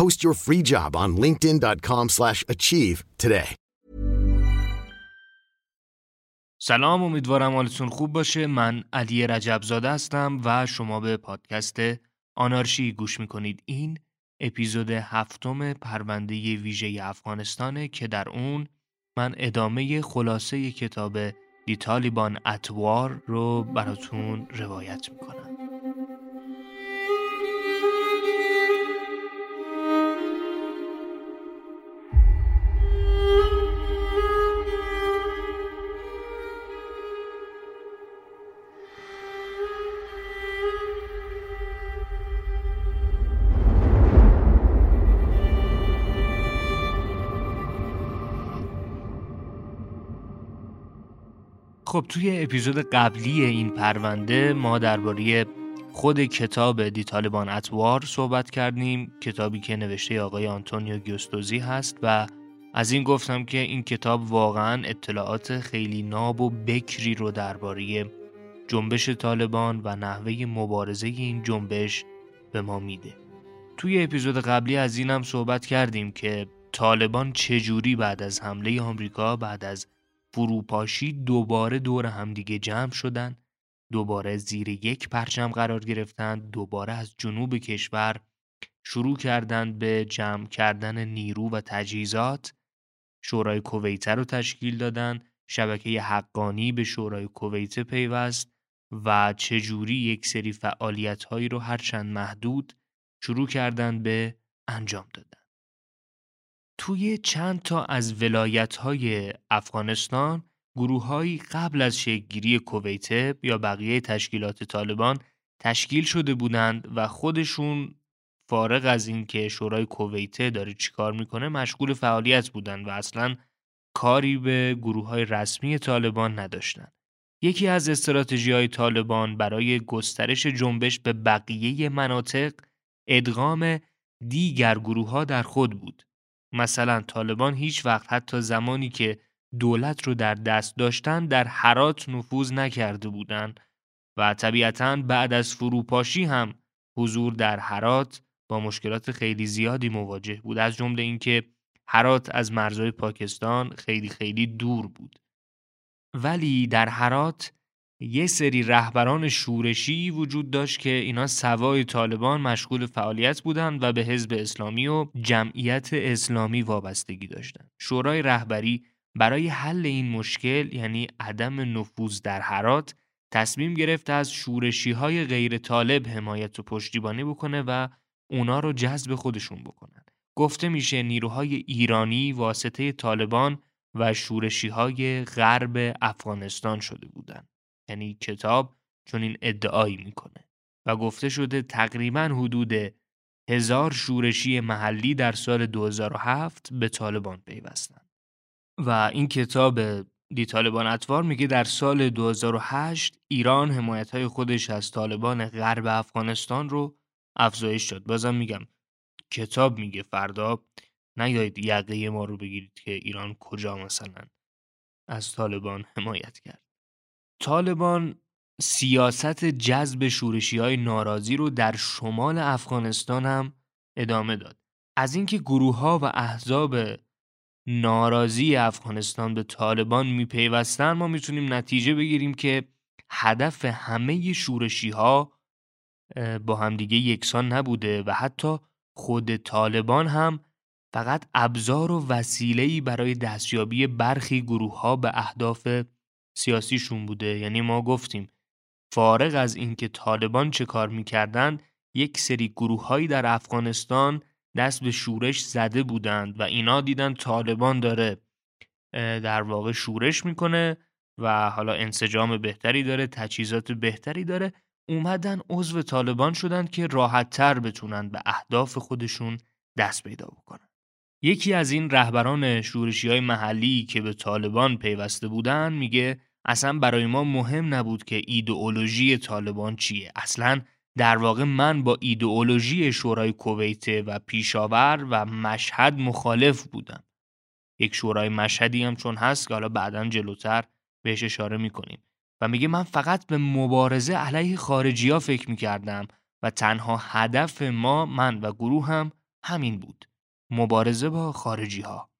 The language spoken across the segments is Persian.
Post your free job on linkedin.com slash achieve today. سلام امیدوارم حالتون خوب باشه. من علی رجبزاده هستم و شما به پادکست آنارشی گوش می‌کنید. این اپیزود هفتم پرونده ویژه افغانستانه که در اون من ادامه خلاصه کتاب دی تالیبان اتوار رو براتون روایت می‌کنم. خب توی اپیزود قبلی این پرونده ما درباره خود کتاب دی طالبان اتوار صحبت کردیم کتابی که نوشته آقای آنتونیو گیوستوزی هست و از این گفتم که این کتاب واقعا اطلاعات خیلی ناب و بکری رو درباره جنبش طالبان و نحوه مبارزه این جنبش به ما میده. توی اپیزود قبلی از اینم صحبت کردیم که طالبان چجوری بعد از حمله آمریکا بعد از فروپاشی دوباره دور همدیگه جمع شدن دوباره زیر یک پرچم قرار گرفتند دوباره از جنوب کشور شروع کردند به جمع کردن نیرو و تجهیزات. شورای کویته رو تشکیل دادن شبکه حقانی به شورای کویته پیوست و چجوری یک سری فعالیت هایی رو هرچند محدود شروع کردند به انجام دادن. توی چند تا از ولایت های افغانستان گروههایی قبل از شکلگیری کویته یا بقیه تشکیلات طالبان تشکیل شده بودند و خودشون فارغ از اینکه شورای کویته داره چیکار می‌کنه مشغول فعالیت بودند و اصلا کاری به گروه های رسمی طالبان نداشتند. یکی از استراتژی های طالبان برای گسترش جنبش به بقیه مناطق ادغام دیگر گروه ها در خود بود. مثلا طالبان هیچ وقت حتی زمانی که دولت رو در دست داشتن در حرات نفوذ نکرده بودند و طبیعتا بعد از فروپاشی هم حضور در حرات با مشکلات خیلی زیادی مواجه بود. از جمله اینکه حرات از مرزهای پاکستان خیلی خیلی دور بود. ولی در حرات یه سری رهبران شورشی وجود داشت که اینا سوای طالبان مشغول فعالیت بودند و به حزب اسلامی و جمعیت اسلامی وابستگی داشتند. شورای رهبری برای حل این مشکل یعنی عدم نفوذ در حرات تصمیم گرفت از شورشی های غیر طالب حمایت و پشتیبانی بکنه و اونا رو جذب خودشون بکنن. گفته میشه نیروهای ایرانی واسطه طالبان و شورشی های غرب افغانستان شده بودند. یعنی کتاب چون این ادعایی می‌کنه و گفته شده تقریبا حدود هزار شورشی محلی در سال 2007 به طالبان پیوستند. و این کتاب دی طالبان اتوار میگه در سال 2008 ایران حمایت های خودش از طالبان غرب افغانستان رو افزایش داد. بازم میگم کتاب میگه فردا نیایید یقه ما رو بگیرید که ایران کجا مثلا از طالبان حمایت کرد. طالبان سیاست جذب شورشی های ناراضی رو در شمال افغانستان هم ادامه داد. از اینکه گروه ها و احزاب ناراضی افغانستان به طالبان میپیوستن ما می‌تونیم نتیجه بگیریم که هدف همه شورشی ها با همدیگه یکسان نبوده و حتی خود طالبان هم فقط ابزار و وسیله‌ای برای دستیابی برخی گروه ها به اهداف سیاسیشون بوده. یعنی ما گفتیم فارغ از اینکه طالبان چه کار می‌کردند یک سری گروههایی در افغانستان دست به شورش زده بودند و اینا دیدن طالبان داره در واقع شورش می‌کنه و حالا انسجام بهتری داره تجهیزات بهتری داره. اومدن عضو طالبان شدند که راحت تر بتونن به اهداف خودشون دست پیدا بکنن. یکی از این رهبران شورشی های محلی که به طالبان پیوسته بودن میگه اصلا برای ما مهم نبود که ایدئولوژی طالبان چیه. اصلا در واقع من با ایدئولوژی شورای کویت و پیشاور و مشهد مخالف بودم. یک شورای مشهدی هم چون هست که حالا بعدا جلوتر بهش اشاره می‌کنیم. و میگه من فقط به مبارزه علیه خارجی ها فکر می‌کردم و تنها هدف ما من و گروه هم همین بود. مبارزه با خارجی ها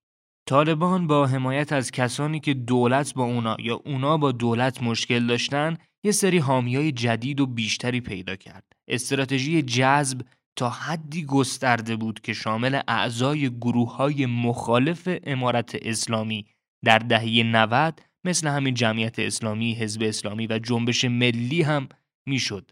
طالبان با حمایت از کسانی که دولت با اونا یا اونا با دولت مشکل داشتن یه سری حامیای جدید و بیشتری پیدا کرد. استراتژی جذب تا حدی گسترده بود که شامل اعضای گروه های مخالف امارت اسلامی در دهه 90 مثل همین جمعیت اسلامی، حزب اسلامی و جنبش ملی هم می‌شد.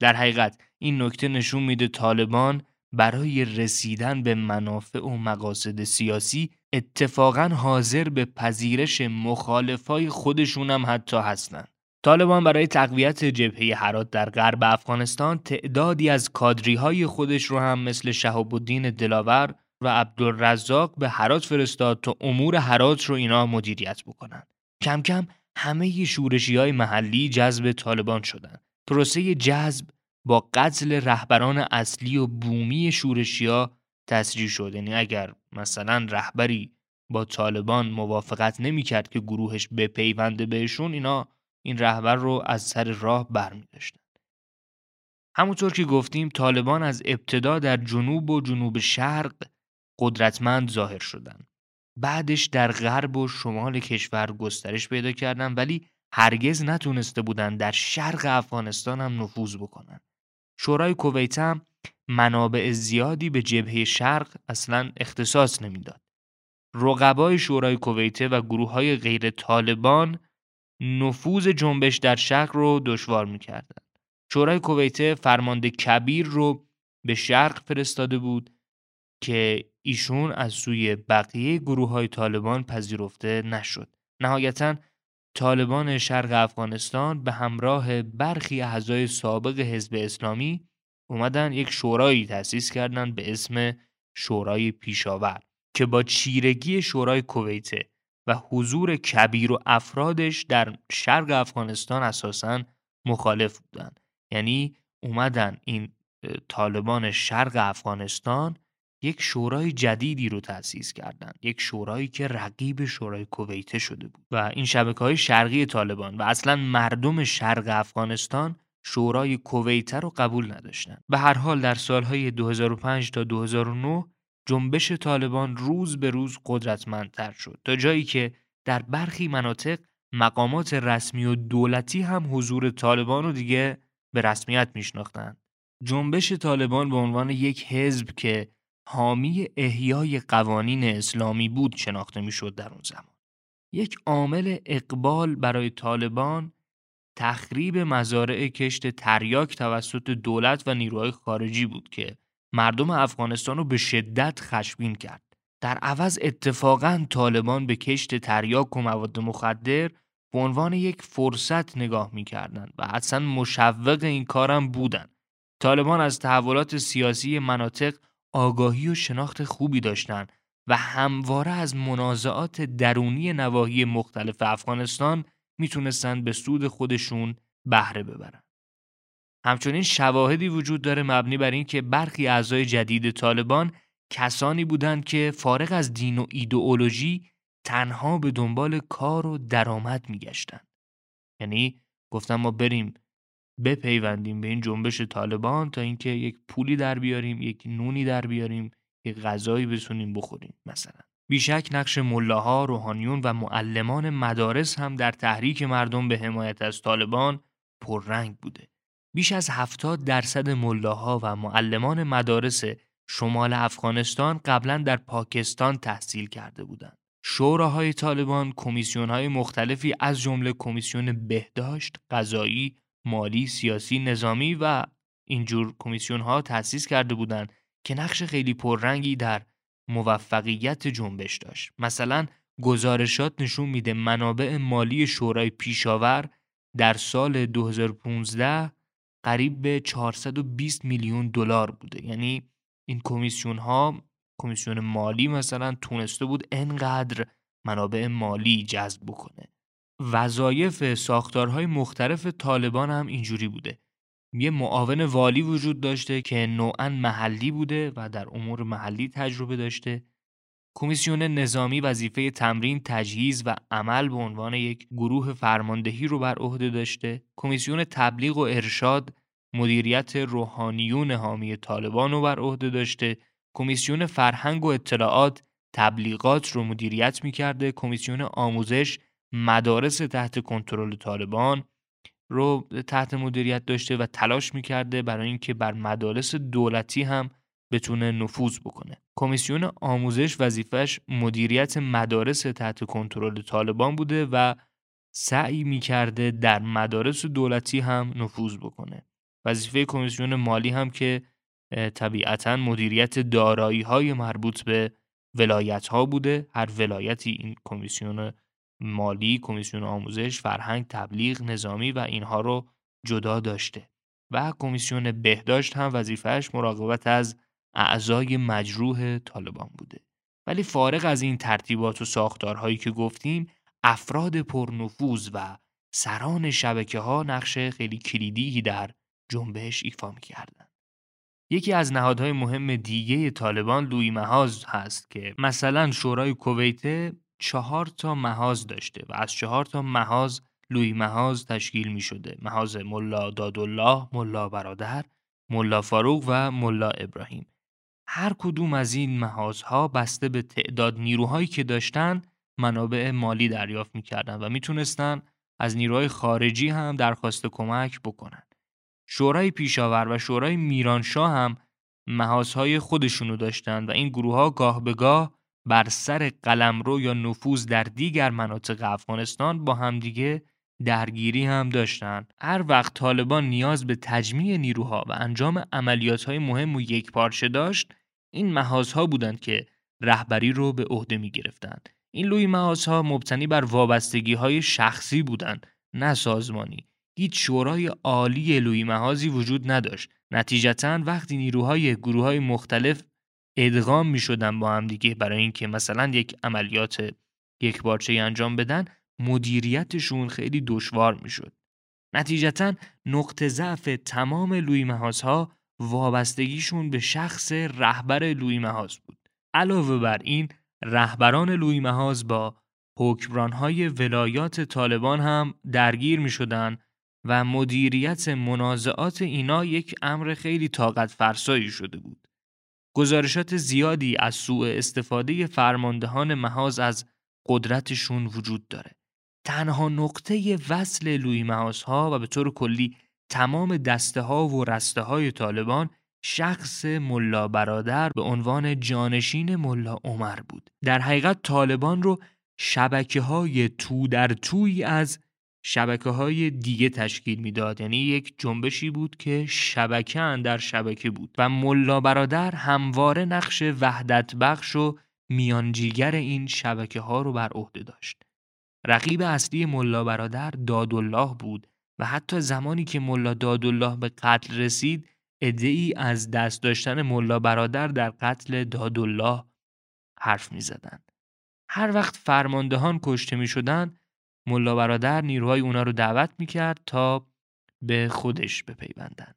در حقیقت این نکته نشون میده طالبان برای رسیدن به منافع و مقاصد سیاسی اتفاقا حاضر به پذیرش مخالفای هم حتی هستند. طالبان برای تقویت جبهه حرات در غرب افغانستان تعدادی از کادری های خودش رو هم مثل شهاب الدین دلاور و عبدالرزاق به حرات فرستاد تا امور حرات رو اینا مدیریت بکنن. کم کم همه شورشی های محلی جذب طالبان شدن. پروسه جذب با قتل رهبران اصلی و بومی شورشیا تسریع شد یعنی اگر مثلا رهبری با طالبان موافقت نمی‌کرد که گروهش بپیونده بهشون اینا این رهبر رو از سر راه برمیداشتن همونطور که گفتیم طالبان از ابتدا در جنوب و جنوب شرق قدرتمند ظاهر شدند. بعدش در غرب و شمال کشور گسترش پیدا کردن ولی هرگز نتونسته بودند در شرق افغانستان هم نفوذ بکنن. شورای کویت هم منابع زیادی به جبهه شرق اصلا اختصاص نمی‌داد. رقبای شورای کویت و گروه های غیر طالبان نفوذ جنبش در شرق رو دشوار می‌کردن. شورای کویت فرمانده کبیر رو به شرق فرستاده بود که ایشون از سوی بقیه گروه های طالبان پذیرفته نشد. نهایتا طالبان شرق افغانستان به همراه برخی اعضای سابق حزب اسلامی اومدن یک شورایی تأسیس کردند به اسم شورای پیشاور که با چیرگی شورای کویته و حضور کبیر و افرادش در شرق افغانستان اساسا مخالف بودند. یعنی اومدن این طالبان شرق افغانستان یک شورای جدیدی رو تأسیس کردند یک شورایی که رقیب شورای کویته شده بود. و این شبکه های شرقی طالبان و اصلا مردم شرق افغانستان شورای کویته رو قبول نداشتند به هر حال در سالهای 2005 تا 2009 جنبش طالبان روز به روز قدرتمندتر شد. تا جایی که در برخی مناطق مقامات رسمی و دولتی هم حضور طالبان رو دیگه به رسمیت میشناختند. جنبش طالبان به عنوان یک حزب که حامی احیای قوانین اسلامی بود شناخته می‌شد در اون زمان. یک عامل اقبال برای طالبان تخریب مزارع کشت تریاک توسط دولت و نیروهای خارجی بود که مردم افغانستان رو به شدت خشمگین کرد. در عوض اتفاقا طالبان به کشت تریاک و مواد مخدر به عنوان یک فرصت نگاه می‌کردند و اصلا مشوق این کارم بودند. طالبان از تحولات سیاسی مناطق آگاهی و شناخت خوبی داشتند و همواره از منازعات درونی نواحی مختلف افغانستان می‌تونستند به سود خودشون بهره ببرند. همچنین شواهدی وجود داره مبنی بر اینکه برخی اعضای جدید طالبان کسانی بودند که فارغ از دین و ایدئولوژی تنها به دنبال کار و درآمد میگشتند یعنی گفتم ما بریم بپیوندیم به این جنبش طالبان تا اینکه یک پولی در بیاریم یک نونی در بیاریم یک غذایی بتونیم بخوریم مثلا بیشک نقش ملاها، روحانیون و معلمان مدارس هم در تحریک مردم به حمایت از طالبان پررنگ بوده. بیش از 70 درصد ملاها و معلمان مدارس شمال افغانستان قبلا در پاکستان تحصیل کرده بودند. شوراهای طالبان کمیسیون‌های مختلفی از جمله کمیسیون بهداشت، غذایی، مالی، سیاسی، نظامی و اینجور کمیسیون‌ها تأسیس کرده بودند که نقش خیلی پررنگی در موفقیت جنبش داشت. مثلا گزارشات نشون میده منابع مالی شورای پیشاور در سال 2015 قریب به 420 میلیون دلار بوده یعنی این کمیسیون ها کمیسیون مالی مثلا تونسته بود انقدر منابع مالی جذب بکنه وظایف ساختارهای مختلف طالبان هم اینجوری بوده یه معاون والی وجود داشته که نوعا محلی بوده و در امور محلی تجربه داشته کمیسیون نظامی وظیفه تمرین، تجهیز و عمل به عنوان یک گروه فرماندهی رو بر عهده داشته. کمیسیون تبلیغ و ارشاد مدیریت روحانیون حامی طالبان رو بر عهده داشته. کمیسیون فرهنگ و اطلاعات تبلیغات رو مدیریت می‌کرده. کمیسیون آموزش مدارس تحت کنترل طالبان رو تحت مدیریت داشته و تلاش می‌کرده برای اینکه بر مدارس دولتی هم بتونه نفوذ بکنه. کمیسیون آموزش وظیفش مدیریت مدارس تحت کنترل طالبان بوده و سعی می‌کرده در مدارس دولتی هم نفوذ بکنه. وظیفه کمیسیون مالی هم که طبیعتا مدیریت دارایی های مربوط به ولایت ها بوده هر ولایتی این کمیسیون مالی، کمیسیون آموزش، فرهنگ، تبلیغ، نظامی و اینها رو جدا داشته و کمیسیون بهداشت هم وظیفهش مراقبت از اعضای مجروح طالبان بوده. ولی فارغ از این ترتیبات و ساختارهایی که گفتیم افراد پرنفوذ و سران شبکه ها نقش خیلی کلیدی در جنبش ایفا می‌کردن. یکی از نهادهای مهم دیگه طالبان لوی محاز هست که مثلا شورای کویت چهار تا محاز داشته و از چهار تا محاز لوی محاز تشکیل می شده محاز ملا دادالله، ملا برادر، ملا فاروق و ملا ابراهیم هر کدوم از این محازها بسته به تعداد نیروهایی که داشتن منابع مالی دریافت می‌کردن و می‌تونستن از نیروهای خارجی هم درخواست کمک بکنن. شورای پیشاور و شورای میرانشاه هم محازهای خودشونو داشتن و این گروه ها گاه به گاه بر سر قلمرو یا نفوذ در دیگر مناطق افغانستان با همدیگه درگیری هم داشتن. هر وقت طالبان نیاز به تجمیع نیروها و انجام عملیات های مهم و یک پارچه داشت این محازها بودند که رهبری رو به عهده می گرفتند. این لوی محازها مبتنی بر وابستگی های شخصی بودند نه سازمانی. هیچ شورای عالی لوی محازی وجود نداشت. نتیجتا وقتی نیروهای گروه های مختلف ادغام می شدن با هم دیگه برای اینکه مثلا یک عملیات یک بارچه انجام بدن مدیریتشون خیلی دشوار می شد. نتیجتا نقطه ضعف تمام لوی محازها وابستگیشون به شخص رهبر لوی محاز بود. علاوه بر این رهبران لوی با حکمرانهای ولایات طالبان هم درگیر می شدن و مدیریت منازعات اینا یک امر خیلی طاقت فرسایی شده بود. گزارشات زیادی از سوء استفاده فرماندهان محاز از قدرتشون وجود داره. تنها نقطه وصل لوی محاز ها و به طور کلی تمام دسته ها و رسته های طالبان شخص ملا برادر به عنوان جانشین ملا عمر بود. در حقیقت طالبان رو شبکه های تو در توی از شبکه های دیگه تشکیل می‌داد یعنی یک جنبشی بود که شبکه در شبکه بود و ملا برادر همواره نقش وحدت بخش و میانجیگر این شبکه ها رو بر عهده داشت رقیب اصلی ملا برادر دادالله بود و حتی زمانی که ملا دادالله به قتل رسید ای از دست داشتن ملا برادر در قتل دادالله حرف می زدن. هر وقت فرماندهان کشته می شدن ملا برادر نیروهای اونا رو دعوت می کرد تا به خودش بپیوندند.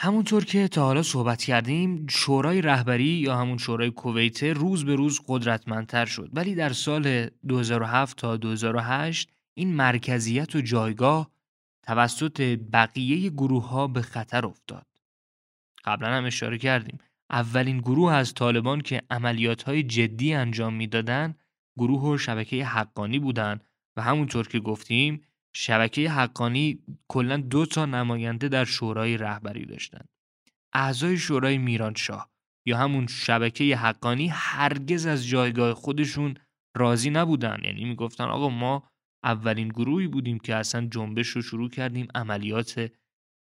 همونطور که تا حالا صحبت کردیم شورای رهبری یا همون شورای کویت روز به روز قدرتمندتر شد ولی در سال 2007 تا 2008 این مرکزیت و جایگاه توسط بقیه گروه ها به خطر افتاد. قبلا هم اشاره کردیم اولین گروه از طالبان که عملیات های جدی انجام می‌دادند گروه و شبکه حقانی بودند و همونطور که گفتیم شبکه حقانی کلا دو تا نماینده در شورای رهبری داشتند. اعضای شورای میرانشاه یا همون شبکه حقانی هرگز از جایگاه خودشون راضی نبودن یعنی می‌گفتن آقا ما اولین گروهی بودیم که اصلا جنبش رو شروع کردیم عملیات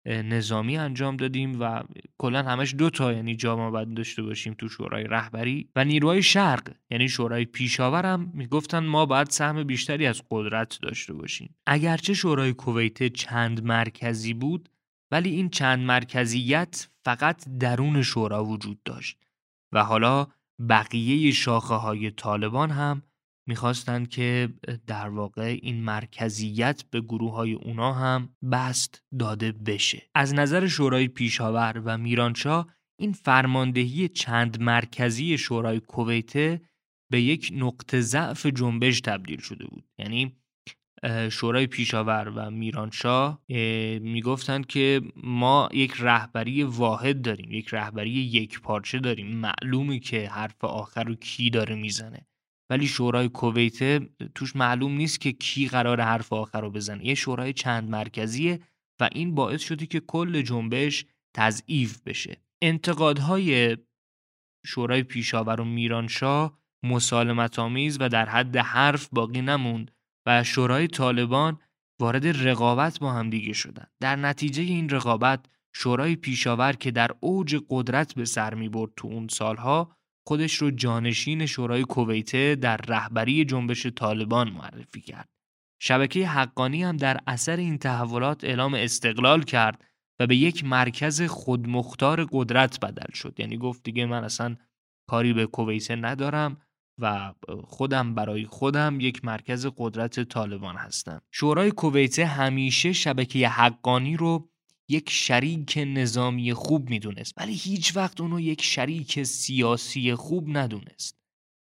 نظامی انجام دادیم و کلا همش دو تا یعنی جا ما باید داشته باشیم تو شورای رهبری و نیروهای شرق یعنی شورای پیشاور هم می‌گفتن ما باید سهم بیشتری از قدرت داشته باشیم. اگرچه شورای کویت چند مرکزی بود ولی این چند مرکزیت فقط درون شورا وجود داشت و حالا بقیه شاخه های طالبان هم می‌خواستند که در واقع این مرکزیت به گروه های اونا هم بست داده بشه. از نظر شورای پیشاور و میرانشاه این فرماندهی چند مرکزی شورای کویته به یک نقطه ضعف جنبش تبدیل شده بود. یعنی شورای پیشاور و میرانشاه می‌گفتند که ما یک رهبری واحد داریم یک رهبری یک پارچه داریم. معلومی که حرف آخر رو کی داره می‌زنه. ولی شورای کویت توش معلوم نیست که کی قرار حرف آخر رو بزنه. یه شورای چند مرکزیه و این باعث شده که کل جنبش تضعیف بشه. انتقادهای شورای پیشاور و میرانشاه مسالمت آمیز و در حد حرف باقی نموند و شورای طالبان وارد رقابت با هم دیگه شدن. در نتیجه این رقابت شورای پیشاور که در اوج قدرت به سر می برد تو اون سالها خودش رو جانشین شورای کویته در رهبری جنبش طالبان معرفی کرد. شبکه حقانی هم در اثر این تحولات اعلام استقلال کرد و به یک مرکز خودمختار قدرت بدل شد. یعنی گفت دیگه من اصلا کاری به کویته ندارم و خودم برای خودم یک مرکز قدرت طالبان هستم. شورای کویته همیشه شبکه حقانی رو یک شریک نظامی خوب می‌دونست ولی هیچ وقت اونو یک شریک سیاسی خوب ندونست.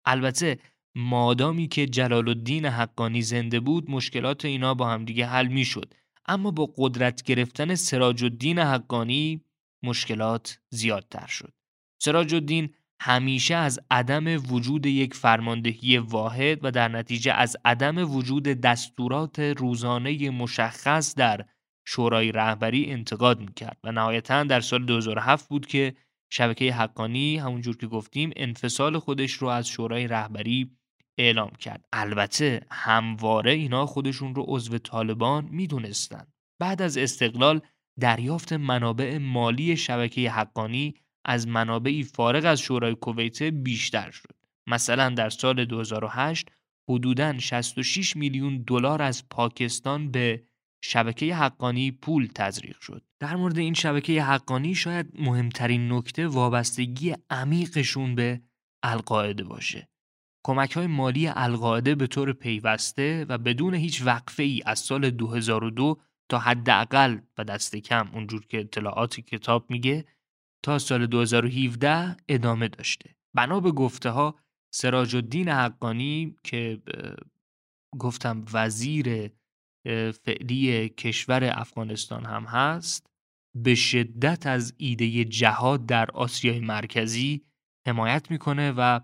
البته مادامی که جلال الدین حقانی زنده بود مشکلات اینا با همدیگه حل می‌شد. اما با قدرت گرفتن سراج الدین حقانی مشکلات زیادتر شد. سراج الدین همیشه از عدم وجود یک فرماندهی واحد و در نتیجه از عدم وجود دستورات روزانه مشخص در شورای رهبری انتقاد می‌کرد و نهایتا در سال 2007 بود که شبکه حقانی همونجور که گفتیم انفصال خودش رو از شورای رهبری اعلام کرد. البته همواره اینا خودشون رو عضو طالبان می‌دونستند بعد از استقلال دریافت منابع مالی شبکه حقانی از منابعی فارغ از شورای کویت بیشتر شد. مثلا در سال 2008 حدوداً 66 میلیون دلار از پاکستان به شبکه حقانی پول تزریق شد. در مورد این شبکه حقانی شاید مهمترین نکته وابستگی عمیقشون به القاعده باشه. کمک های مالی القاعده به طور پیوسته و بدون هیچ وقفه ای از سال 2002 تا حداقل و دست کم اونجور که اطلاعات کتاب میگه تا سال 2017 ادامه داشته. بنا به گفته ها سراج الدین حقانی که گفتم وزیر فعلی کشور افغانستان هم هست به شدت از ایده جهاد در آسیای مرکزی حمایت می‌کنه و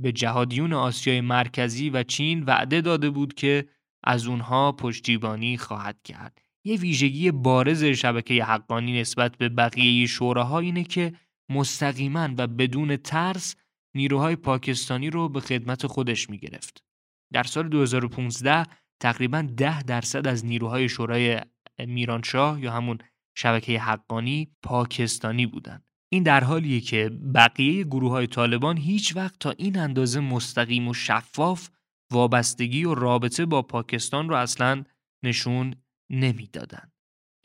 به جهادیون آسیای مرکزی و چین وعده داده بود که از اونها پشتیبانی خواهد کرد. یه ویژگی بارز شبکه حقانی نسبت به بقیه شوراها اینه که مستقیما و بدون ترس نیروهای پاکستانی رو به خدمت خودش می‌گرفت. در سال 2015 تقریبا ده درصد از نیروهای شورای میرانشاه یا همون شبکه حقانی پاکستانی بودند. این در حالیه که بقیه گروه های طالبان هیچ وقت تا این اندازه مستقیم و شفاف وابستگی و رابطه با پاکستان رو اصلا نشون نمی‌دادند.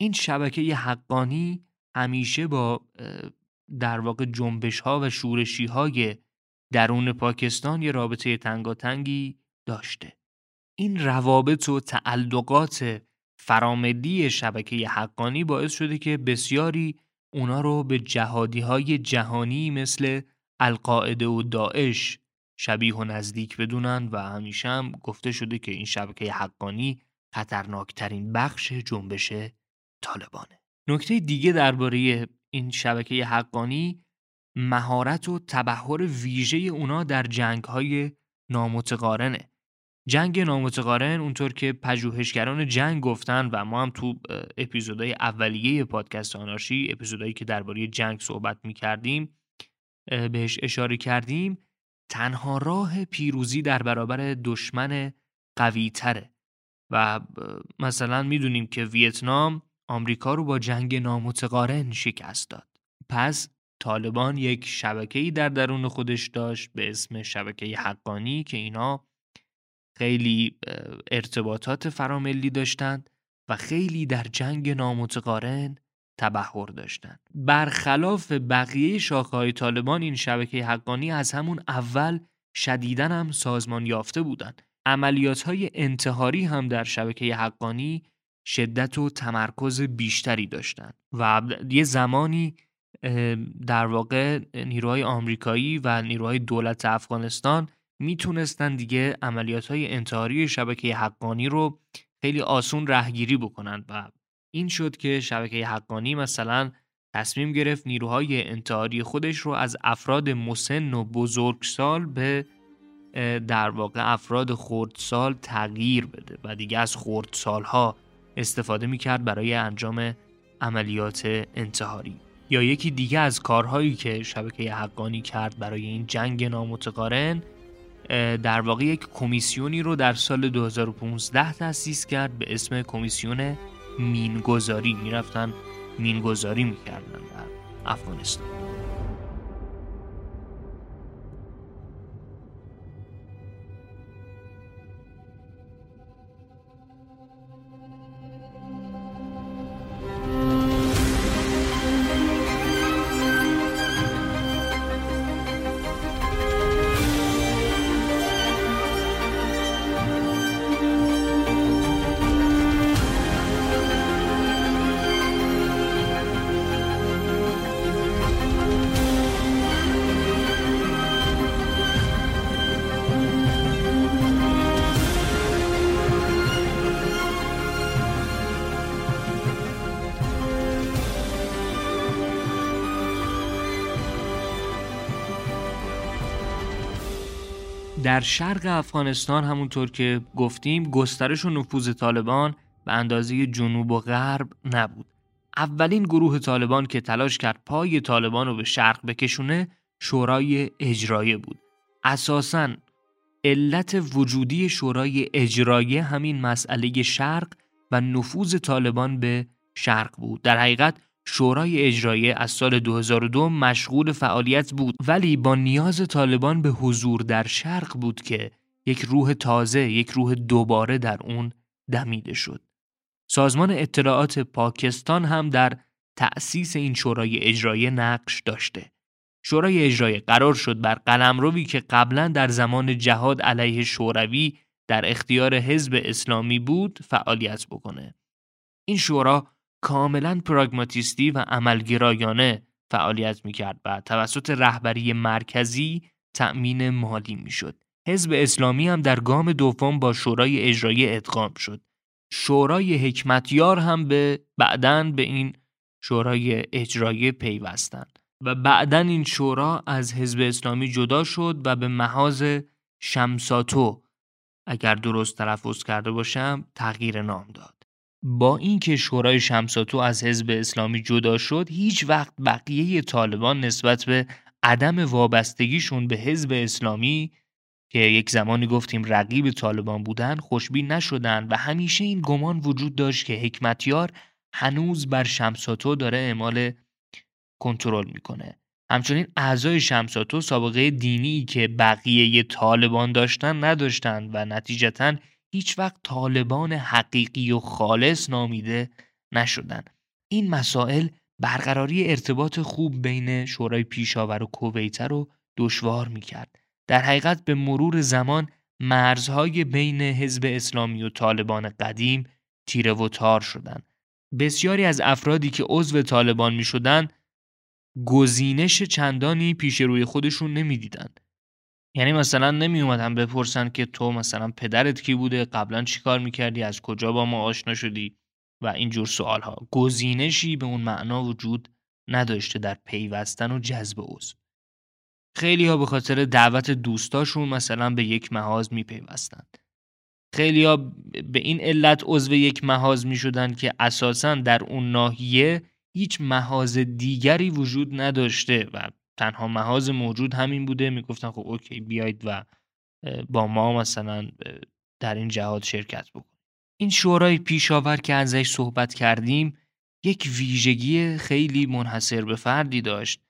این شبکه حقانی همیشه با در واقع جنبش ها و شورشی های درون پاکستان یه رابطه تنگاتنگی داشته. این روابط و تعلقات فراملی شبکه حقانی باعث شده که بسیاری اونا رو به جهادی های جهانی مثل القاعده و داعش شبیه و نزدیک بدونن و همیشه هم گفته شده که این شبکه حقانی خطرناکترین بخش جنبش طالبانه. نکته دیگه درباره این شبکه حقانی مهارت و تبهر ویژه اونا در جنگ های نامتقارنه. جنگ نامتقارن اونطور که پژوهشگران جنگ گفتن و ما هم تو اپیزودهای اولیه پادکست آنارشی اپیزودهایی که درباره جنگ صحبت می کردیم بهش اشاره کردیم تنها راه پیروزی در برابر دشمن قوی تره و مثلا می‌دونیم که ویتنام آمریکا رو با جنگ نامتقارن شکست داد. پس طالبان یک شبکه‌ای در درون خودش داشت به اسم شبکه حقانی که اینا خیلی ارتباطات فراملی داشتند و خیلی در جنگ نامتقارن تبهر داشتند. برخلاف بقیه شاخه‌های طالبان این شبکه حقانی از همون اول شدیدن هم سازمان یافته بودند. عملیات های انتحاری هم در شبکه حقانی شدت و تمرکز بیشتری داشتند و یه زمانی در واقع نیروهای آمریکایی و نیروهای دولت افغانستان می‌تونستن دیگه عملیات های انتحاری شبکه حقانی رو خیلی آسون رهگیری بکنند و این شد که شبکه حقانی مثلا تصمیم گرفت نیروهای انتحاری خودش رو از افراد مسن و بزرگسال به در واقع افراد خردسال تغییر بده و دیگه از خردسالها استفاده می‌کرد برای انجام عملیات انتحاری. یا یکی دیگه از کارهایی که شبکه حقانی کرد برای این جنگ نامتقارن در واقع یک کمیسیونی رو در سال 2015 تأسیس کرد به اسم کمیسیون مینگذاری می‌رفتن مینگذاری می‌کردن در افغانستان. در شرق افغانستان همونطور که گفتیم گسترش و نفوذ طالبان به اندازه جنوب و غرب نبود. اولین گروه طالبان که تلاش کرد پای طالبان رو به شرق بکشونه شورای اجرایه بود. اساساً علت وجودی شورای اجرایه همین مسئله شرق و نفوذ طالبان به شرق بود. در حقیقت شورای اجرایی از سال 2002 مشغول فعالیت بود ولی با نیاز طالبان به حضور در شرق بود که یک روح تازه، یک روح دوباره در اون دمیده شد. سازمان اطلاعات پاکستان هم در تأسیس این شورای اجرایی نقش داشته. شورای اجرایی قرار شد بر قلمروی که قبلا در زمان جهاد علیه شوروی در اختیار حزب اسلامی بود فعالیت بکنه. این شورا کاملا پراگماتیستی و عملگرایانه فعالیت می‌کرد و توسط رهبری مرکزی تأمین مالی می‌شد. حزب اسلامی هم در گام دوم با شورای اجرایی ادغام شد. شورای حکمتیار هم به بعدن به این شورای اجرایی پیوستند و بعدا این شورا از حزب اسلامی جدا شد و به محاز شمساتو اگر درست تلفظ کرده باشم تغییر نام داد. با اینکه شورای شمساتو از حزب اسلامی جدا شد هیچ وقت بقیه طالبان نسبت به عدم وابستگیشون به حزب اسلامی که یک زمانی گفتیم رقیب طالبان بودن خوشبین نشدن و همیشه این گمان وجود داشت که حکمتیار هنوز بر شمساتو داره اعمال کنترل می‌کنه. همچنین اعضای شمساتو سابقه دینی که بقیه طالبان داشتن نداشتند و نتیجتا هیچ وقت طالبان حقیقی و خالص نامیده نشدن. این مسائل برقراری ارتباط خوب بین شورای پیشاور و کویته رو دشوار می‌کرد. در حقیقت به مرور زمان مرزهای بین حزب اسلامی و طالبان قدیم تیره و تار شدند بسیاری از افرادی که عضو طالبان می شدن گزینش چندانی پیش روی خودشون نمی‌دیدن. یعنی مثلا نمی اومدن بپرسن که تو مثلا پدرت کی بوده؟ قبلا چیکار می‌کردی؟ از کجا با ما آشنا شدی؟ و اینجور سوال ها گزینشی به اون معنا وجود نداشته در پیوستن و جذب عضو. خیلی ها به خاطر دعوت دوستاشون مثلا به یک محاز میپیوستند خیلی ها به این علت عضو یک محاز می شدن که اساسا در اون ناحیه هیچ محاز دیگری وجود نداشته و تنها محاز موجود همین بوده می‌گفتن خب اوکی بیاید و با ما مثلا در این جهاد شرکت بکن این شورای پیشاور که ازش صحبت کردیم یک ویژگی خیلی منحصر به فردی داشت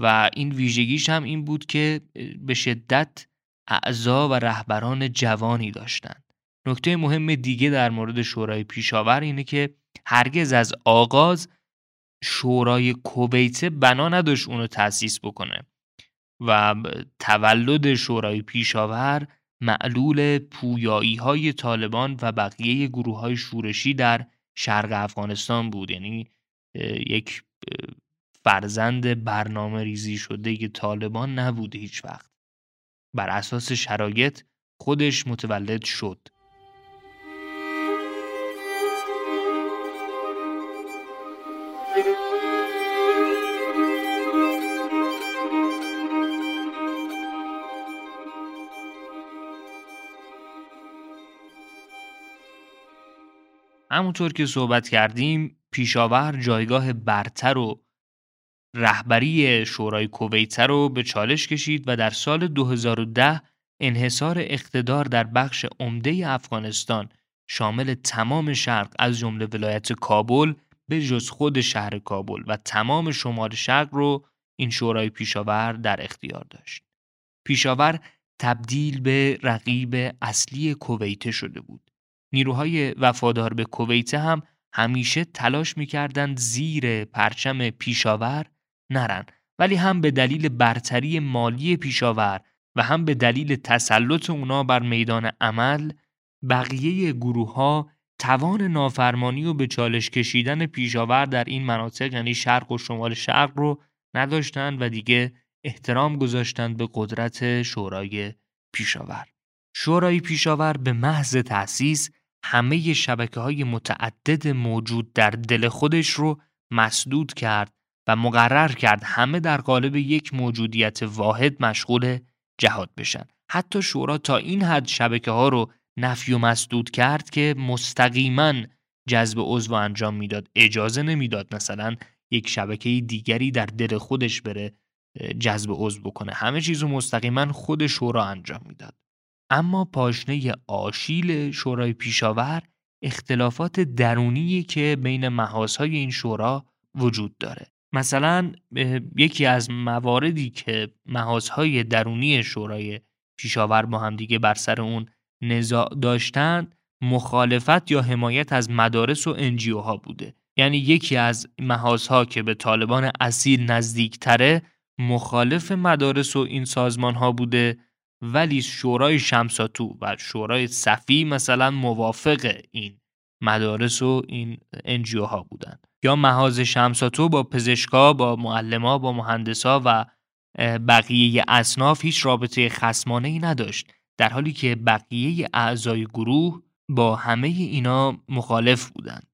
و این ویژگیش هم این بود که به شدت اعضا و رهبران جوانی داشتند. نکته مهم دیگه در مورد شورای پیشاور اینه که هرگز از آغاز شورای کویت بنا نداشت اونو تأسیس بکنه و تولد شورای پیشاور معلول پویایی های طالبان و بقیه گروه های شورشی در شرق افغانستان بود. یعنی یک فرزند برنامه ریزی شده طالبان نبوده هیچ وقت. بر اساس شرایط خودش متولد شد. همونطور که صحبت کردیم پیشاور جایگاه برتر و رهبری شورای کویت رو به چالش کشید و در سال 2010 انحصار اقتدار در بخش عمده افغانستان شامل تمام شرق از جمله ولایت کابل به جز خود شهر کابل و تمام شمال شرق رو این شورای پیشاور در اختیار داشت. پیشاور تبدیل به رقیب اصلی کویته شده بود. نیروهای وفادار به کویته هم همیشه تلاش می‌کردند زیر پرچم پیشاور نرن ولی هم به دلیل برتری مالی پیشاور و هم به دلیل تسلط اونا بر میدان عمل بقیه گروه ها توان نافرمانی و به چالش کشیدن پیشاور در این مناطق یعنی شرق و شمال شرق رو نداشتند و دیگه احترام گذاشتند به قدرت شورای پیشاور. شورای پیشاور به محض تأسیس همه شبکه های متعدد موجود در دل خودش رو مسدود کرد و مقرر کرد همه در قالب یک موجودیت واحد مشغول جهاد بشن. حتی شورا تا این حد شبکه ها رو نفی و مسدود کرد که مستقیما جذب عضو انجام می‌داد. اجازه نمی‌داد مثلا یک شبکه دیگری در دل خودش بره جذب عضو بکنه. همه چیز رو مستقیما خود شورا انجام می‌داد. اما پاشنه آشیل شورای پیشاور اختلافات درونی که بین محاسهای این شورا وجود داره. مثلا یکی از مواردی که محاسهای درونی شورای پیشاور با هم دیگه بر سر اون نزاع داشتند مخالفت یا حمایت از مدارس و انجیو ها بوده. یعنی یکی از محاسها که به طالبان اصیل نزدیکتره مخالف مدارس و این سازمان ها بوده ولی شورای شمساتو و شورای صفی مثلا موافق این مدارس و این انجیو ها بودن. یا محاز شمساتو با پزشکا با معلما با مهندسا و بقیه اصناف هیچ رابطه خسمانه ای نداشت. در حالی که بقیه اعضای گروه با همه اینا مخالف بودند.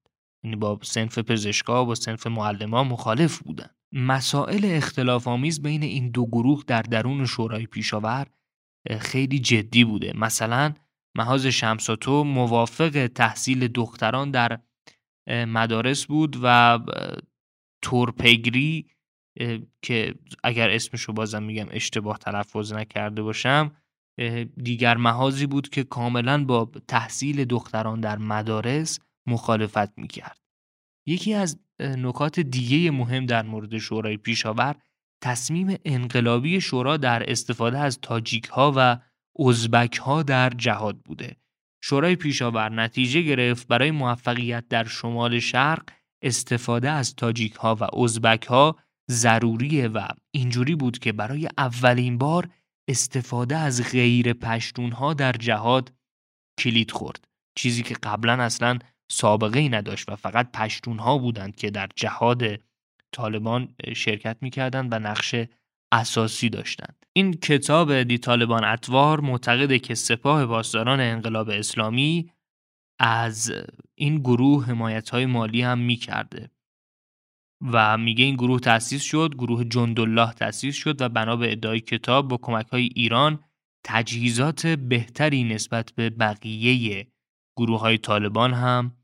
یعنی با سنف پزشکا با سنف معلما مخالف بودند. مسائل اختلاف آمیز بین این دو گروه در درون شورای پیشاور خیلی جدی بوده مثلا محاز شمساتو موافق تحصیل دختران در مدارس بود و تورپگری که اگر اسمشو بازم میگم اشتباه تلفظ نکرده باشم دیگر محاضی بود که کاملا با تحصیل دختران در مدارس مخالفت می‌کرد. یکی از نکات دیگه مهم در مورد شورای پیشاور تصمیم انقلابی شورا در استفاده از تاجیک ها و ازبک ها در جهاد بوده. شورای پیشاور نتیجه گرفت برای موفقیت در شمال شرق استفاده از تاجیک ها و ازبک ها ضروریه و اینجوری بود که برای اولین بار استفاده از غیر پشتون ها در جهاد کلید خورد چیزی که قبلا اصلا سابقه ای نداشت و فقط پشتون ها بودند که در جهاد طالبان شرکت می‌کردند و نقش اساسی داشتند. این کتاب دی طالبان اتوار معتقده که سپاه پاسداران انقلاب اسلامی از این گروه حمایت های مالی هم می‌کرده و میگه این گروه تأسیس شد گروه جندالله تأسیس شد و بنا به ادعای کتاب با کمک های ایران تجهیزات بهتری نسبت به بقیه گروه های طالبان هم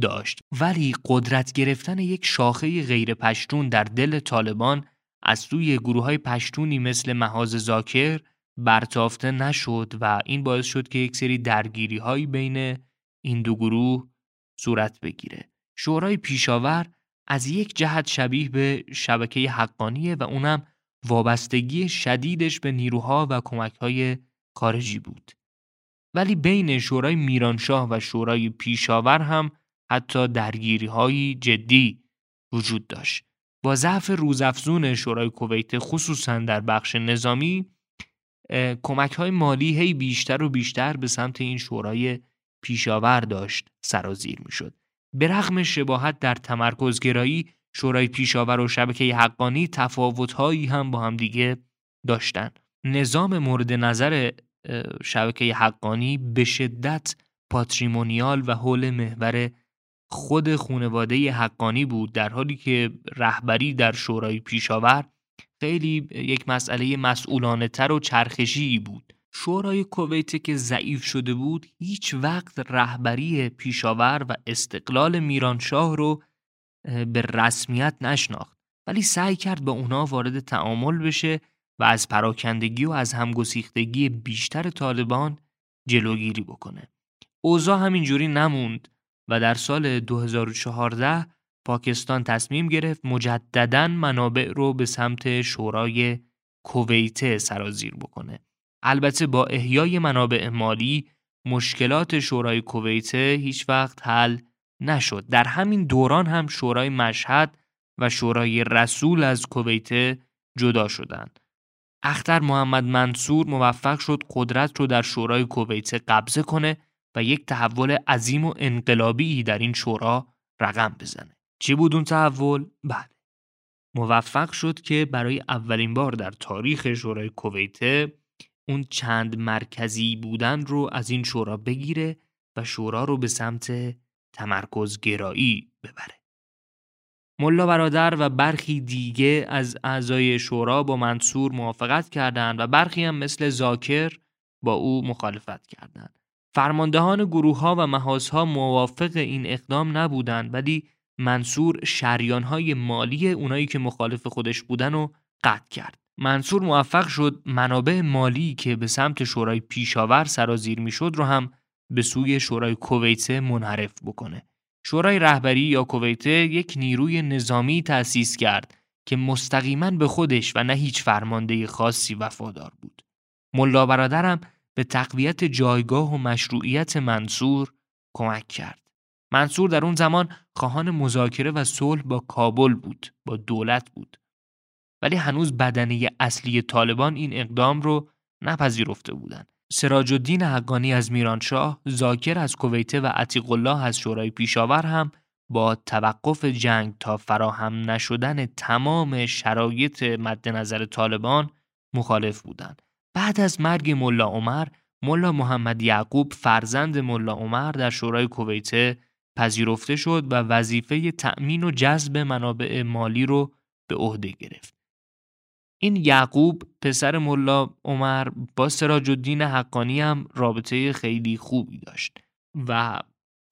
داشت ولی قدرت گرفتن یک شاخه غیر پشتون در دل طالبان از سوی گروه های پشتونی مثل محاز زاکر برتافته نشد و این باعث شد که یک سری درگیری هایی بین این دو گروه صورت بگیره شورای پیشاور از یک جهت شبیه به شبکه حقانیه و اونم وابستگی شدیدش به نیروها و کمکهای خارجی بود. ولی بین شورای میرانشاه و شورای پیشاور هم حتی درگیری های جدی وجود داشت. با ضعف روزافزون شورای کویت خصوصا در بخش نظامی کمک های مالی هی بیشتر و بیشتر به سمت این شورای پیشاور داشت سرازیر می شد. به رغم شباهت در تمرکزگرایی شورای پیشاور و شبکه حقانی تفاوتهایی هم با هم دیگه داشتن نظام مورد نظر شبکه حقانی به شدت پاتریمونیال و حول محور خود خونواده حقانی بود در حالی که رهبری در شورای پیشاور خیلی یک مسئله مسئولانه تر و چرخشی بود. شورای کویت که ضعیف شده بود هیچ وقت رهبری پیشاور و استقلال میرانشاه رو به رسمیت نشناخت. ولی سعی کرد با اونا وارد تعامل بشه و از پراکندگی و از همگسیختگی بیشتر طالبان جلوگیری بکنه. اوضاع همینجوری نموند. و در سال 2014 پاکستان تصمیم گرفت مجددا منابع رو به سمت شورای کویت سرازیر بکنه. البته با احیای منابع مالی مشکلات شورای کویت هیچ وقت حل نشد. در همین دوران هم شورای مشهد و شورای رسول از کویت جدا شدند. اختر محمد منصور موفق شد قدرت رو در شورای کویت قبضه کنه و یک تحول عظیم و انقلابی در این شورا رقم بزنه. چی بود اون تحول؟ بله. موفق شد که برای اولین بار در تاریخ شورای کویت اون چند مرکزی بودن رو از این شورا بگیره و شورا رو به سمت تمرکز گرایی ببره. ملا برادر و برخی دیگه از اعضای شورا با منصور موافقت کردند و برخی هم مثل زاکر با او مخالفت کردند. فرماندهان گروه ها و محاس ها موافق این اقدام نبودند ولی منصور های مالی اونایی که مخالف خودش بودن رو قطع کرد. منصور موفق شد منابع مالی که به سمت شورای پیشاور سرازیر می‌شد رو هم به سوی شورای کویت منحرف بکنه. شورای رهبری یا کویت یک نیروی نظامی تأسیس کرد که مستقیما به خودش و نه هیچ فرمانده خاصی وفادار بود. ملا برادرم به تقویت جایگاه و مشروعیت منصور کمک کرد. منصور در اون زمان خواهان مذاکره و صلح با کابل بود، با دولت بود. ولی هنوز بدنه اصلی طالبان این اقدام رو نپذیرفته بودند. سراج الدین حقانی از میرانشاه، زاکر از کویته و عتیق الله از شورای پیشاور هم با توقف جنگ تا فراهم نشدن تمام شرایط مد نظر طالبان مخالف بودند. بعد از مرگ ملا عمر، ملا محمد یعقوب فرزند ملا عمر در شورای کویته پذیرفته شد و وظیفه تأمین و جذب منابع مالی رو به عهده گرفت. این یعقوب پسر ملا عمر با سراج الدین حقانی هم رابطه خیلی خوبی داشت و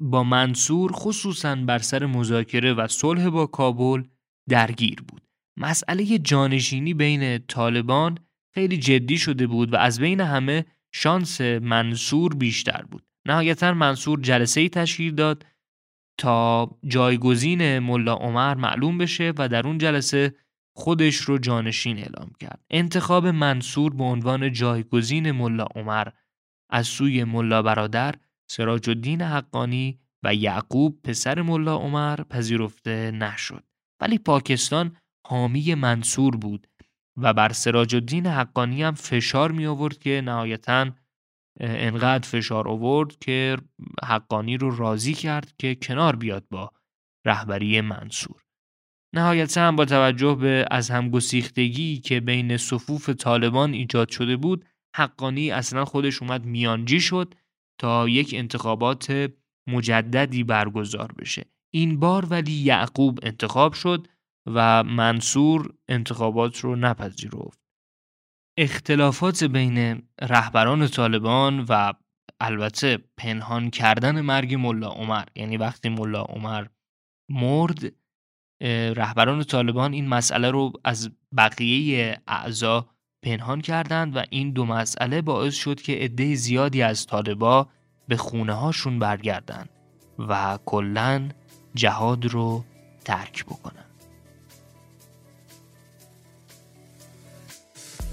با منصور خصوصا بر سر مذاکره و صلح با کابل درگیر بود. مسئله جانشینی بین طالبان خیلی جدی شده بود و از بین همه شانس منصور بیشتر بود. نهایتا منصور جلسه ای تشکیل داد تا جایگزین ملا عمر معلوم بشه و در اون جلسه خودش رو جانشین اعلام کرد. انتخاب منصور به عنوان جایگزین ملا عمر از سوی ملا برادر سراج الدین حقانی و یعقوب پسر ملا عمر پذیرفته نشد. ولی پاکستان حامی منصور بود و بر سراج الدین حقانی هم فشار می آورد که نهایتا انقدر فشار آورد که حقانی رو راضی کرد که کنار بیاد با رهبری منصور. نهایتا هم با توجه به از همگسیختگی که بین صفوف طالبان ایجاد شده بود حقانی اصلا خودش اومد میانجی شد تا یک انتخابات مجددی برگزار بشه این بار ولی یعقوب انتخاب شد و منصور انتخابات رو نپذیرفت. اختلافات بین رهبران طالبان و البته پنهان کردن مرگ ملا عمر یعنی وقتی ملا عمر مرد رهبران طالبان این مسئله رو از بقیه اعضا پنهان کردند و این دو مسئله باعث شد که عده زیادی از طالبا به خونه هاشون برگردن و کلا جهاد رو ترک بکنن.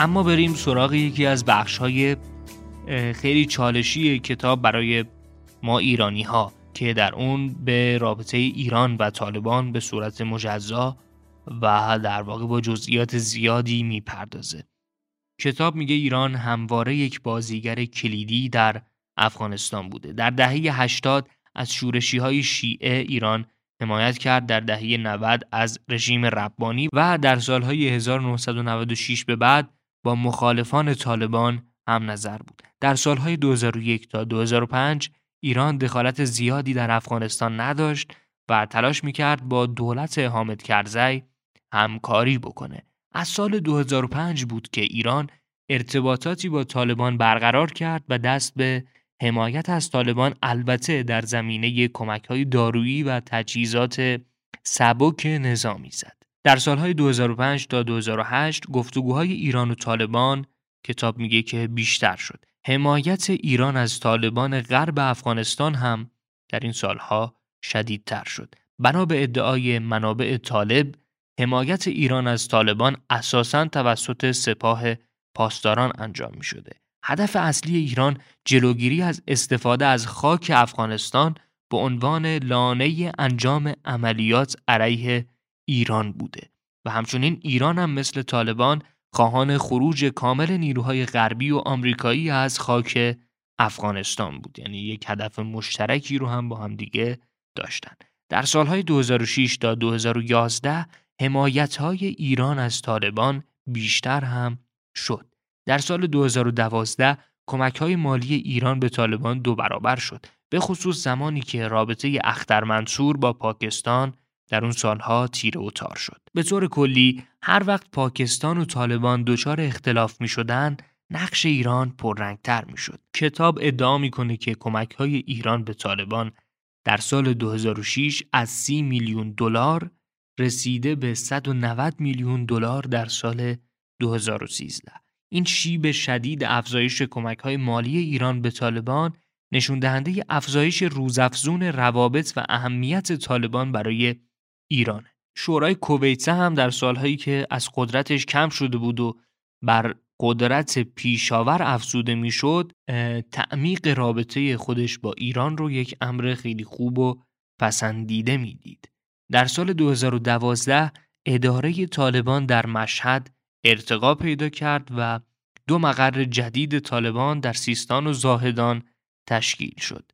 اما بریم سراغ یکی از بخش های خیلی چالشی کتاب برای ما ایرانی ها که در اون به رابطه ایران و طالبان به صورت مجزا و در واقع با جزئیات زیادی می‌پردازه. کتاب میگه ایران همواره یک بازیگر کلیدی در افغانستان بوده. در دهه 80 از شورشی های شیعه ایران حمایت کرد در دهه 90 از رژیم ربانی و در سالهای 1996 به بعد با مخالفان طالبان هم نظر بود. در سالهای 2001 تا 2005 ایران دخالت زیادی در افغانستان نداشت و تلاش می‌کرد با دولت حامد کرزی همکاری بکنه. از سال 2005 بود که ایران ارتباطاتی با طالبان برقرار کرد و دست به حمایت از طالبان البته در زمینه کمک های دارویی و تجهیزات سبک نظامی زد. در سالهای 2005 تا 2008 گفتگوهای ایران و طالبان کتاب میگه که بیشتر شد. حمایت ایران از طالبان غرب افغانستان هم در این سالها شدیدتر شد. بنا به ادعای منابع طالب حمایت ایران از طالبان اساساً توسط سپاه پاسداران انجام می شده. هدف اصلی ایران جلوگیری از استفاده از خاک افغانستان به عنوان لانه انجام عملیات علیه ایران بوده. و همچنین ایران هم مثل طالبان خواهان خروج کامل نیروهای غربی و آمریکایی از خاک افغانستان بود. یعنی یک هدف مشترکی رو هم با هم دیگه داشتن. در سالهای 2006 تا 2011 حمایت ایران از طالبان بیشتر هم شد. در سال 2012 کمک های مالی ایران به طالبان دو برابر شد. به خصوص زمانی که رابطه اختر منصور با پاکستان در اون سالها تیره و تار شد. به طور کلی هر وقت پاکستان و طالبان دچار اختلاف می شدن نقش ایران پررنگتر می شد. کتاب ادعا می‌کنه که کمک های ایران به طالبان در سال 2006 از 30 میلیون دلار رسیده به 190 میلیون دلار در سال 2013. این شیب شدید افزایش کمک های مالی ایران به طالبان نشون دهنده افزایش روزافزون روابط و اهمیت طالبان برای ایران شورای کویته هم در سالهایی که از قدرتش کم شده بود و بر قدرت پیشاور افزوده می‌شد تعمیق رابطه خودش با ایران رو یک امر خیلی خوب و پسندیده می‌دید. در سال 2012 اداره طالبان در مشهد ارتقا پیدا کرد و دو مقر جدید طالبان در سیستان و زاهدان تشکیل شد.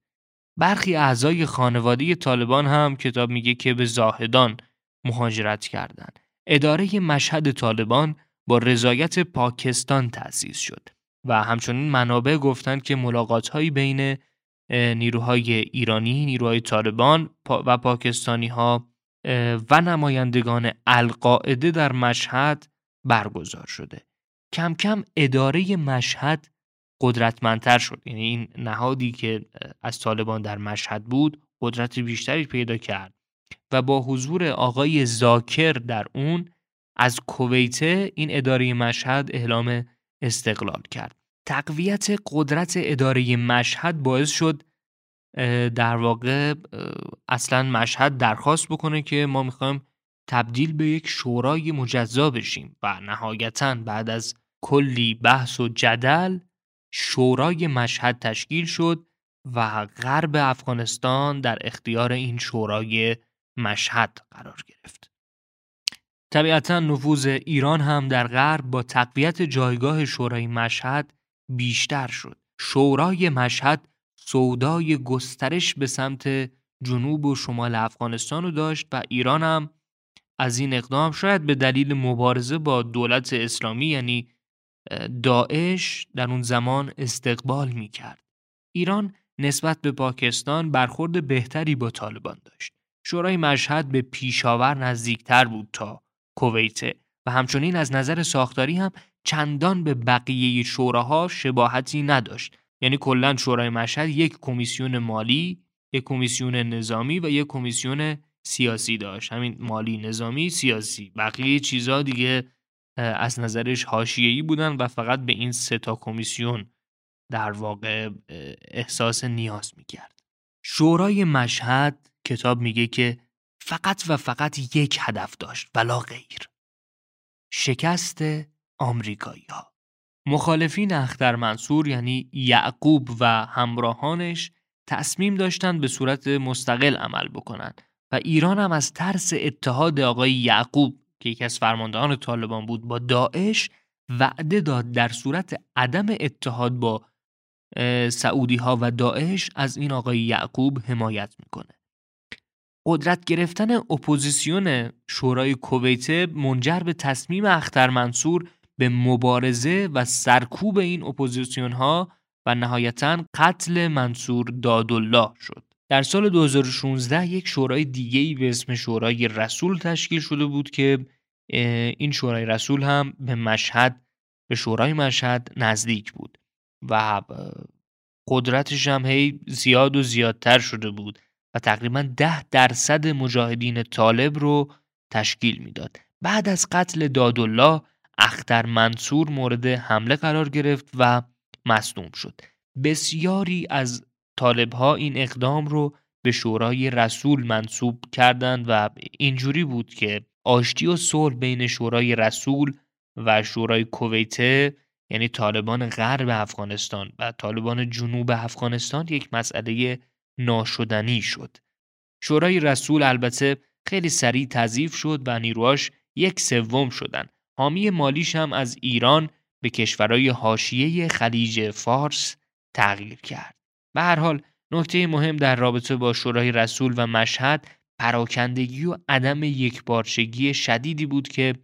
برخی اعضای خانواده طالبان هم کتاب میگه که به زاهدان مهاجرت کردند. اداره مشهد طالبان با رضایت پاکستان تأسیس شد و همچنین منابع گفتند که ملاقات بین نیروهای ایرانی، نیروهای طالبان و پاکستانی ها و نمایندگان القاعده در مشهد برگزار شده. کم کم اداره مشهد قدرتمندتر شد. یعنی این نهادی که از طالبان در مشهد بود قدرت بیشتری پیدا کرد. و با حضور آقای زاکر در اون از کویته این اداره مشهد اعلام استقلال کرد. تقویت قدرت اداره مشهد باعث شد در واقع اصلا مشهد درخواست بکنه که ما می‌خوایم تبدیل به یک شورای مجزا بشیم. و نهایتا بعد از کلی بحث و جدل شورای مشهد تشکیل شد و غرب افغانستان در اختیار این شورای مشهد قرار گرفت. طبیعتا نفوذ ایران هم در غرب با تقویت جایگاه شورای مشهد بیشتر شد. شورای مشهد سودای گسترش به سمت جنوب و شمال افغانستان رو داشت و ایران هم از این اقدام شاید به دلیل مبارزه با دولت اسلامی یعنی داعش در اون زمان استقبال می کرد. ایران نسبت به پاکستان برخورد بهتری با طالبان داشت. شورای مشهد به پیشاور نزدیکتر بود تا کویته و همچنین از نظر ساختاری هم چندان به بقیه شوراها شباهتی نداشت. یعنی کلا شورای مشهد یک کمیسیون مالی، یک کمیسیون نظامی و یک کمیسیون سیاسی داشت. همین مالی، نظامی، سیاسی. بقیه چیزها دیگه از نظرش حاشیه‌ای بودن و فقط به این سه تا کمیسیون در واقع احساس نیاز می‌کرد. شورای مشهد کتاب میگه که فقط و فقط یک هدف داشت ولا غیر. شکست آمریکایی ها. مخالفین اختر منصور یعنی یعقوب و همراهانش تصمیم داشتند به صورت مستقل عمل بکنند و ایران هم از ترس اتحاد آقای یعقوب که یکی از فرماندهان طالبان بود با داعش وعده داد در صورت عدم اتحاد با سعودی ها و داعش از این آقای یعقوب حمایت می‌کنه قدرت گرفتن اپوزیسیون شورای کویته منجر به تصمیم اختر منصور به مبارزه و سرکوب این اپوزیسیون ها و نهایتا قتل منصور دادالله شد. در سال 2016 یک شورای دیگه‌ای به اسم شورای رسول تشکیل شده بود که این شورای رسول هم به مشهد به شورای مشهد نزدیک بود و قدرتش هم هی زیاد و زیادتر شده بود و تقریبا ده درصد مجاهدین طالب رو تشکیل می‌داد. بعد از قتل دادالله اختر منصور مورد حمله قرار گرفت و مصدوم شد. بسیاری از طالب ها این اقدام رو به شورای رسول منصوب کردند و اینجوری بود که آشتی و صلح بین شورای رسول و شورای کویته یعنی طالبان غرب افغانستان و طالبان جنوب افغانستان یک مسئله ناشدنی شد. شورای رسول البته خیلی سریع تضیف شد و نیروهاش یک سوم شدن. حامی مالیش هم از ایران به کشورهای حاشیه خلیج فارس تغییر کرد. به هر حال نکته مهم در رابطه با شورای رسول و مشهد پراکندگی و عدم یکپارچگی شدیدی بود که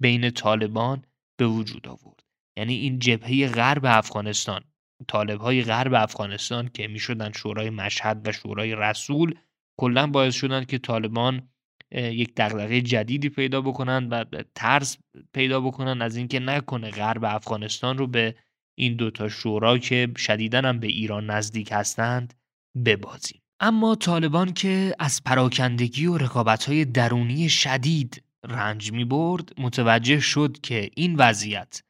بین طالبان به وجود آورد. یعنی این جبهه غرب افغانستان طالب های غرب افغانستان که می شدن شورای مشهد و شورای رسول کلا باعث شدن که طالبان یک دغدغه جدیدی پیدا بکنن و ترس پیدا بکنن از اینکه نکنه غرب افغانستان رو به این دوتا شورا که شدیدن هم به ایران نزدیک هستند ببازیم اما طالبان که از پراکندگی و های درونی شدید رنج می برد متوجه شد که این وضعیت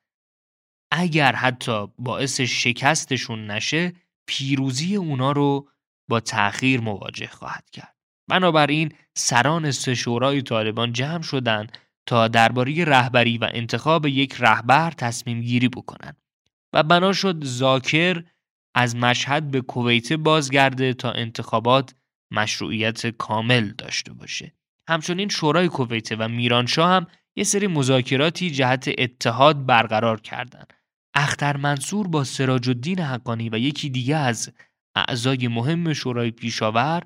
اگر حتی باعث شکستشون نشه پیروزی اونا رو با تأخیر مواجه خواهد کرد. بنابراین سران سه شورای طالبان جمع شدند تا درباره رهبری و انتخاب یک رهبر تصمیم گیری بکنند و بنا شد زاکر از مشهد به کویت بازگرده تا انتخابات مشروعیت کامل داشته باشه. همچنین شورای کویت و میرانشاه هم یه سری مذاکراتی جهت اتحاد برقرار کردند اختر منصور با سراج الدین حقانی و یکی دیگه از اعضای مهم شورای پیشاور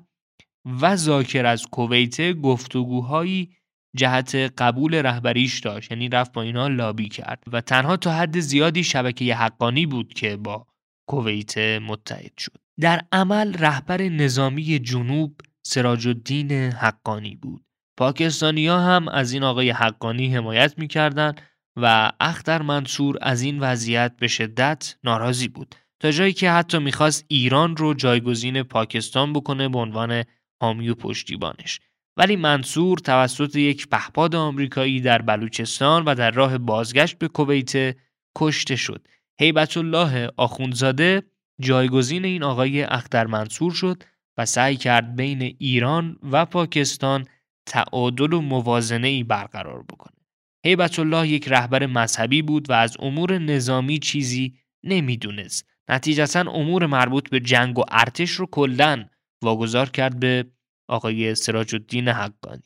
و زاکر از کویت گفتگوهایی جهت قبول رهبریش داشت. یعنی رفت با اینا لابی کرد. و تنها تا حد زیادی شبکه حقانی بود که با کویت متحد شد. در عمل رهبر نظامی جنوب سراج الدین حقانی بود. پاکستانی ها هم از این آقای حقانی حمایت می‌کردند و اختر منصور از این وضعیت به شدت ناراضی بود. تا جایی که حتی می‌خواست ایران رو جایگزین پاکستان بکنه به عنوان حامی و پشتیبانش ولی منصور توسط یک پهپاد آمریکایی در بلوچستان و در راه بازگشت به کویت کشته شد. هیبت الله آخوندزاده جایگزین این آقای اختر منصور شد و سعی کرد بین ایران و پاکستان تعادل و موازنه ای برقرار بکنه. هیبت الله یک رهبر مذهبی بود و از امور نظامی چیزی نمی‌دونست. نتیجتا امور مربوط به جنگ و ارتش رو کلن واگذار کرد به آقای سراج الدین حقانی.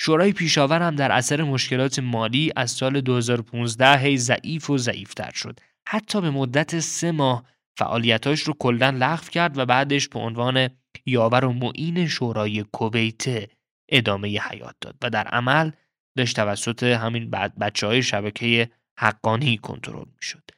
شورای پیشاور هم در اثر مشکلات مالی از سال 2015 هی ضعیف و ضعیفتر شد. حتی به مدت سه ماه فعالیتاش رو کلا لغو کرد و بعدش به عنوان یاور و معین شورای کویت ادامه حیات داد و در عمل داشت توسط همین بچه های شبکه حقانی کنترل می شد.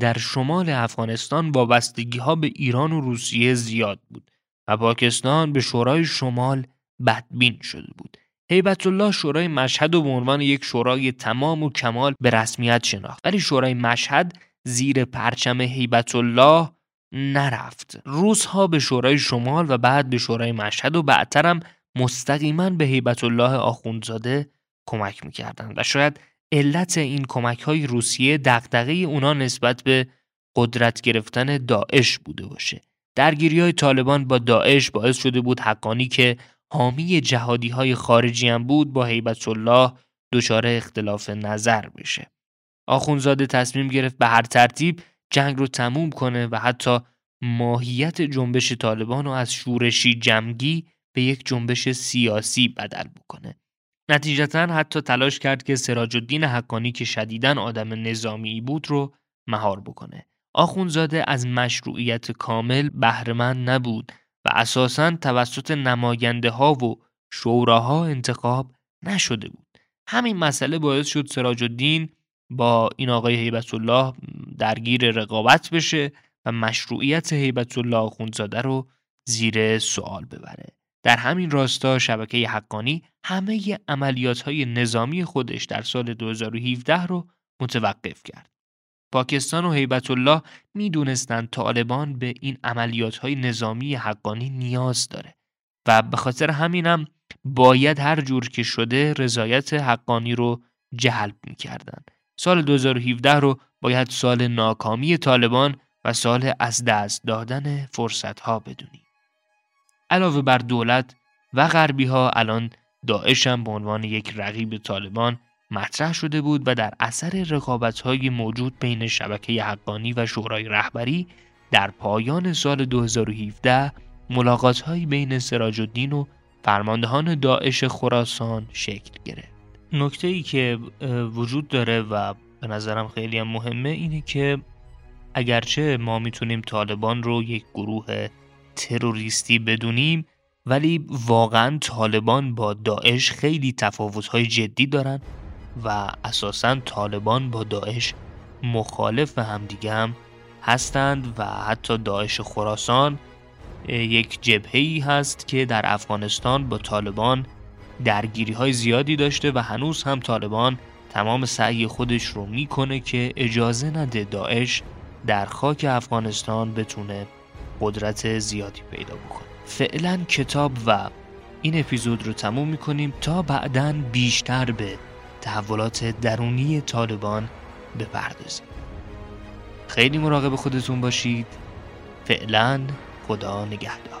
در شمال افغانستان وابستگی ها به ایران و روسیه زیاد بود و پاکستان به شورای شمال بدبین شده بود. هیبت الله شورای مشهد و به عنوان یک شورای تمام و کمال به رسمیت شناخت. ولی شورای مشهد زیر پرچم هیبت الله نرفت. روس ها به شورای شمال و بعد به شورای مشهد و بعدترم مستقیما به هیبت الله آخوندزاده کمک می‌کردند و شاید علت این کمک های روسیه دقدقه اونا نسبت به قدرت گرفتن داعش بوده باشه. درگیری های طالبان با داعش باعث شده بود حقانی که حامی جهادی های خارجی هم بود با هیبت الله دچار اختلاف نظر بشه آخونزاده تصمیم گرفت به هر ترتیب جنگ رو تموم کنه و حتی ماهیت جنبش طالبان رو از شورشی جمعی به یک جنبش سیاسی بدل بکنه. نتیجتا حتی تلاش کرد که سراج الدین حقانی که شدیداً آدم نظامی بود رو مهار بکنه. آخونزاده از مشروعیت کامل بهرهمند نبود و اساساً توسط نماینده ها و شوراها انتخاب نشده بود. همین مسئله باعث شد سراج الدین با این آقای هیبت الله درگیر رقابت بشه و مشروعیت هیبت الله آخوندزاده رو زیر سوال ببره. در همین راستا شبکه حقانی همه عملیات های نظامی خودش در سال 2017 رو متوقف کرد. پاکستان و هیبت الله می‌دونستند طالبان به این عملیات های نظامی حقانی نیاز داره و به خاطر همینم باید هر جور که شده رضایت حقانی رو جلب می‌کردند. سال 2017 رو باید سال ناکامی طالبان و سال از دست دادن فرصت ها بدونیم. علاوه بر دولت و غربی ها الان داعش هم به عنوان یک رقیب طالبان مطرح شده بود و در اثر رقابت های موجود بین شبکه حقانی و شورای رهبری در پایان سال 2017 ملاقات های بین سراج الدین و فرماندهان داعش خراسان شکل گرفت. نکته ای که وجود داره و به نظرم خیلی هم مهمه اینه که اگرچه ما می‌تونیم طالبان رو یک گروه تروریستی بدونیم ولی واقعا طالبان با داعش خیلی تفاوت‌های جدی دارن و اساسا طالبان با داعش مخالف همدیگه هم هستند و حتی داعش خراسان یک جبهه‌ای هست که در افغانستان با طالبان درگیری های زیادی داشته و هنوز هم طالبان تمام سعی خودش رو می‌کنه که اجازه نده داعش در خاک افغانستان بتونه قدرت زیادی پیدا بکنه. فعلا کتاب و این اپیزود رو تموم می‌کنیم. تا بعدا بیشتر به تحولات درونی طالبان بپردازیم خیلی مراقب خودتون باشید. فعلا خدا نگهدار.